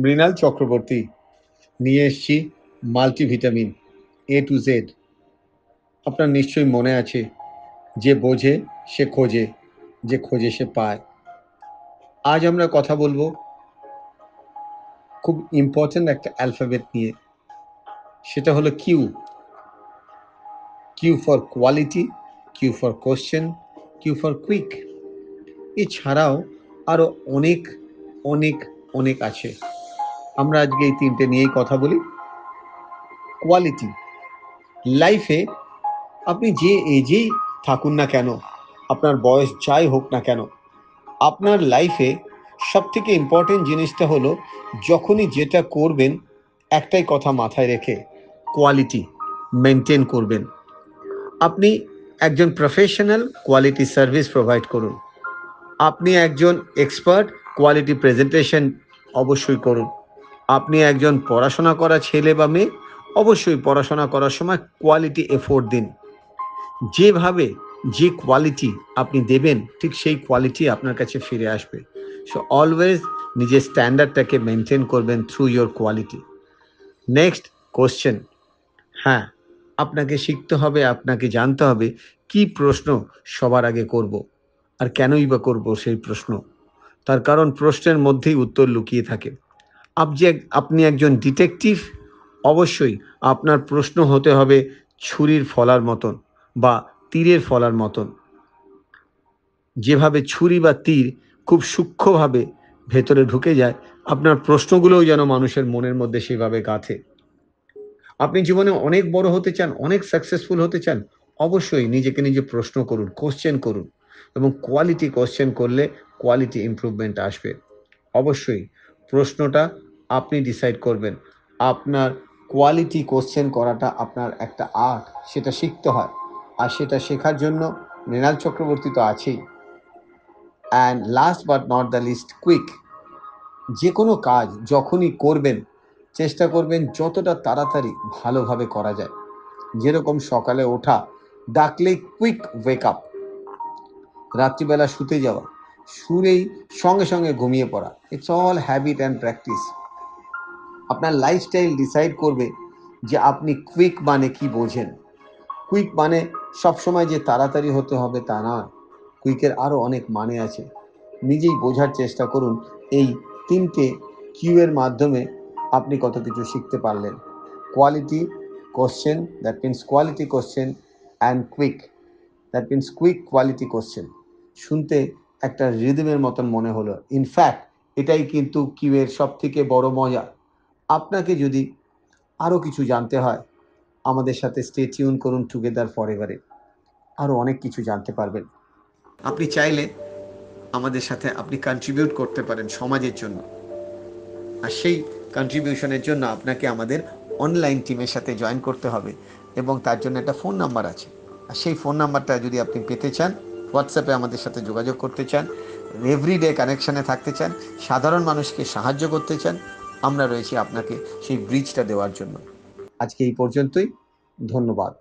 মৃণাল চক্রবর্তী, নিয়ে এসছি multivitamin A to Z আপনার নিশ্চয়ই মনে আছে যে বোঝে, সে খোঁজে, যে খোঁজে সে পায়। আজ আমরা কথা বলব খুব ইম্পর্ট্যান্ট একটা অ্যালফাবেট নিয়ে। সেটা হলো Q Q for quality Q for question Q for quick এছাড়াও আরও অনেক অনেক অনেক আছে। আমরা আজকে এই তিনটে নিয়েই কথা বলি। কোয়ালিটি লাইফে আপনি যে এজেই থাকুন না কেন, আপনার বয়স যাই হোক না কেন, আপনার লাইফে সব থেকে ইম্পর্টেন্ট জিনিসটা হলো যখনই যেটা করবেন, একটাই কথা মাথায় রেখে কোয়ালিটি মেনটেন করবেন। আপনি একজন প্রফেশনাল কোয়ালিটি সার্ভিস প্রোভাইড করুন। আপনি একজন এক্সপার্ট কোয়ালিটি প্রেজেন্টেশন অবশ্যই করুন। আপনি একজন পড়াশোনা করা ছেলে বা মেয়ে, অবশ্যই পড়াশোনা করার সময় কোয়ালিটি এফোর্ট দিন। যেভাবে যে কোয়ালিটি আপনি দেবেন, ঠিক সেই কোয়ালিটি আপনার কাছে ফিরে আসবে। সো অলওয়েজ নিজের স্ট্যান্ডার্ডটাকে মেনটেন করবেন through your quality next question হ্যাঁ আপনাকে শিখতে হবে, আপনাকে জানতে হবে কি প্রশ্ন সবার আগে করব আর কেনই বা করব সেই প্রশ্ন। তার কারণ প্রশ্নের মধ্যেই উত্তর লুকিয়ে থাকে। আপনি এক- আপনি একজন ডিটেকটিভ অবশ্যই আপনার প্রশ্ন হতে হবে ছুরির ফলার মতন বা তীরের ফলার মতন। যেভাবে ছুরি বা তীর খুব সূক্ষ্মভাবে ভেতরে ঢুকে যায়, আপনার প্রশ্নগুলোও যেন মানুষের মনের মধ্যে সেভাবে গাঁথে। আপনি জীবনে অনেক বড় হতে চান, অনেক সাকসেসফুল হতে চান, অবশ্যই নিজেকে নিজে প্রশ্ন করুন কোশ্চেন করুন এবং কোয়ালিটি কোশ্চেন করলে কোয়ালিটি ইম্প্রুভমেন্ট আসবে। অবশ্যই প্রশ্নটা আপনি ডিসাইড করবেন। আপনার কোয়ালিটি কোশ্চেন করাটা আপনার একটা আর্ট সেটা শিখতে হয়। আর সেটা শেখার জন্য মৃণাল চক্রবর্তী তো আছেই। And last but not the least quick যে কোনো কাজ যখনই করবেন, চেষ্টা করবেন যতটা তাড়াতাড়ি ভালোভাবে করা যায়। যেরকম সকালে ওঠা, ডাকলেই কুইক ওয়েক আপ রাত্রিবেলা শুতে যাওয়া। শুরেই সঙ্গে সঙ্গে ঘুমিয়ে পড়া। It's all habit and practice আপনার লাইফস্টাইল ডিসাইড করবে যে আপনি কুইক মানে কি বোঝেন। কুইক মানে সবসময় যে তাড়াতাড়ি হতে হবে তা নয়। কুইকের আরও অনেক মানে আছে। নিজেই বোঝার চেষ্টা করুন, এই তিনটে কিউয়ের মাধ্যমে আপনি কত কিছু শিখতে পারলেন। Quality question that means quality question and quick that means quick quality question শুনতে একটা রিদমের মতন মনে হলো। ইনফ্যাক্ট এটাই কিন্তু কিউয়ের সব থেকে বড় মজা। আপনাকে যদি আরও কিছু জানতে হয়, আমাদের সাথে স্টে টিউন করুন টুগেদার ফর এভারে আরও অনেক কিছু জানতে পারবেন। আপনি চাইলে আমাদের সাথে আপনি কন্ট্রিবিউট করতে পারেন সমাজের জন্য। আর সেই কন্ট্রিবিউশনের জন্য আপনাকে আমাদের অনলাইন টিমের সাথে জয়েন করতে হবে। এবং তার জন্য একটা ফোন নাম্বার আছে। আর সেই ফোন নাম্বারটা যদি আপনি পেতে চান হোয়াটসঅ্যাপে আমাদের সাথে যোগাযোগ করতে চান এভরিডে কানেকশানে থাকতে চান, সাধারণ মানুষকে সাহায্য করতে চান, আমরা রয়েছি আপনাকে সেই ব্রিজটা দেওয়ার জন্য। আজকে এই পর্যন্তই, ধন্যবাদ।